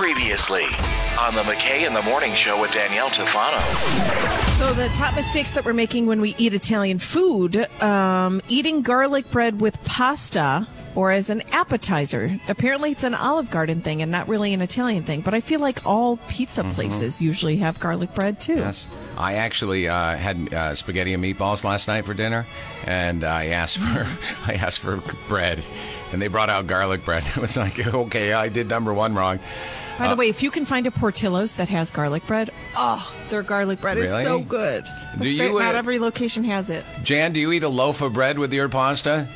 Previously on the McKay in the Morning Show with Danielle Tufano. So the top mistakes that we're making when we eat Italian food, um, eating garlic bread with pasta or as an appetizer. Apparently, it's an Olive Garden thing and not really an Italian thing. But I feel like all pizza places usually have garlic bread too. Yes. I actually uh, had uh, spaghetti and meatballs last night for dinner, and I asked for I asked for bread, and they brought out garlic bread. It was like, okay, I did number one wrong. By the way, if you can find a Portillo's that has garlic bread, oh, their garlic bread Really? is so good. Do you, Not uh, every location has it. Jan, do you eat a loaf of bread with your pasta?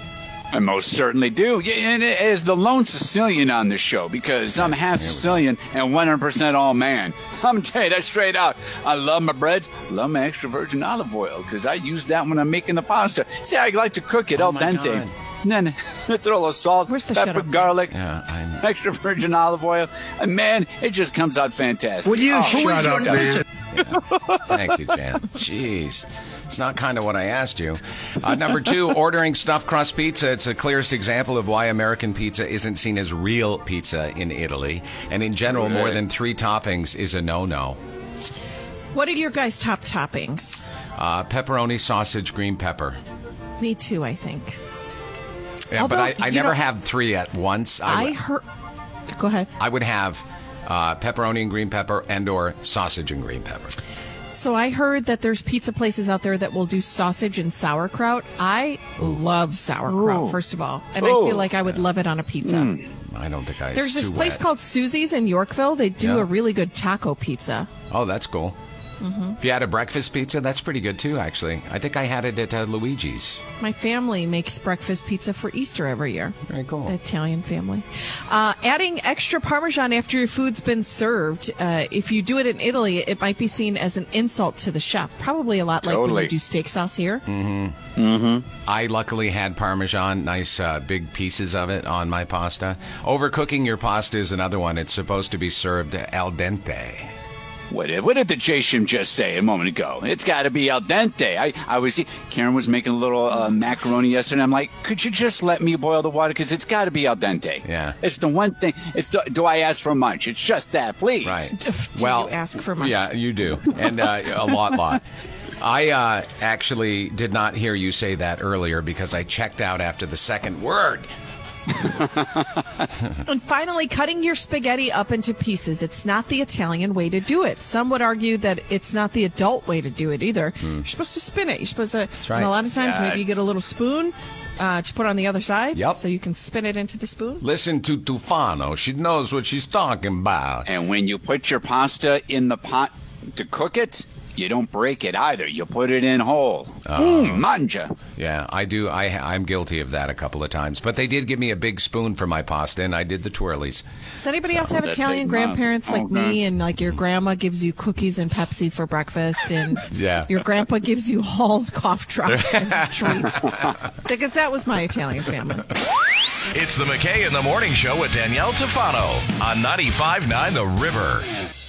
I most certainly do. Yeah, And as the lone Sicilian on the show, because I'm half Sicilian and 100% all man. I'm telling you that straight out. I love my breads, love my extra virgin olive oil, because I use that when I'm making the pasta. See, I like to cook it Oh al dente. God. And then throw a little salt, Where's the pepper, garlic, Yeah, I'm- extra virgin olive oil. And man, it just comes out fantastic. Would you Oh, shut up, man? Thank you, Jan. Jeez. It's not kind of what I asked you. Uh, number two, ordering stuffed crust pizza. It's the clearest example of why American pizza isn't seen as real pizza in Italy. And in general, more than three toppings is a no no. What are your guys' top toppings? Uh, pepperoni, sausage, green pepper. Me too, I think. Yeah, Although, but I, I never know- have three at once. I would- heard. Go ahead. I would have uh, pepperoni and green pepper and or sausage and green pepper. So I heard that there's pizza places out there that will do sausage and sauerkraut. I love sauerkraut, Ooh. first of all, and I Oh. feel like I would love it on a pizza. I don't think I. There's this place wet. called Susie's in Yorkville. They do Yeah. a really good taco pizza. Oh, that's cool. Mm-hmm. If you had a breakfast pizza, that's pretty good too. Actually, I think I had it at uh, Luigi's. My family makes breakfast pizza for Easter every year. Very cool. The Italian family. Uh, adding extra Parmesan after your food's been served. Uh, if you do it in Italy, it might be seen as an insult to the chef. Probably a lot like when Totally. you do steak sauce here. Mm-hmm. Mm-hmm. I luckily had Parmesan, nice uh, big pieces of it on my pasta. Overcooking your pasta is another one. It's supposed to be served al dente. What did, what did the J-Shim just say a moment ago? It's got to be al dente. I, I was Karen was making a little uh, macaroni yesterday. I'm like, could you just let me boil the water because it's got to be al dente. Yeah. it's the one thing. It's the, do I ask for much? It's just that, please. Right. Do well, you ask for much? Yeah, you do, and uh, a lot, lot. I uh, actually did not hear you say that earlier because I checked out after the second word. And finally, cutting your spaghetti up into pieces. It's not the Italian way to do it. Some would argue that it's not the adult way to do it either. You're supposed to spin it. You're supposed to. That's right. And a lot of times, maybe you get a little spoon uh, to put on the other side. Yep. So you can spin it into the spoon. Listen to Tufano. She knows what she's talking about. And when you put your pasta in the pot to cook it, you don't break it either. You put it in whole. Mm, mangia. Yeah, I do. I I'm guilty of that a couple of times. But they did give me a big spoon for my pasta, and I did the twirlies. Does anybody else have Italian grandparents mouth. like Oh, me? And like your grandma gives you cookies and Pepsi for breakfast, and Yeah. your grandpa gives you Hall's cough drops as a treat. because that was my Italian family. It's the McKay in the Morning Show with Danielle Tufano on 95.9 The River.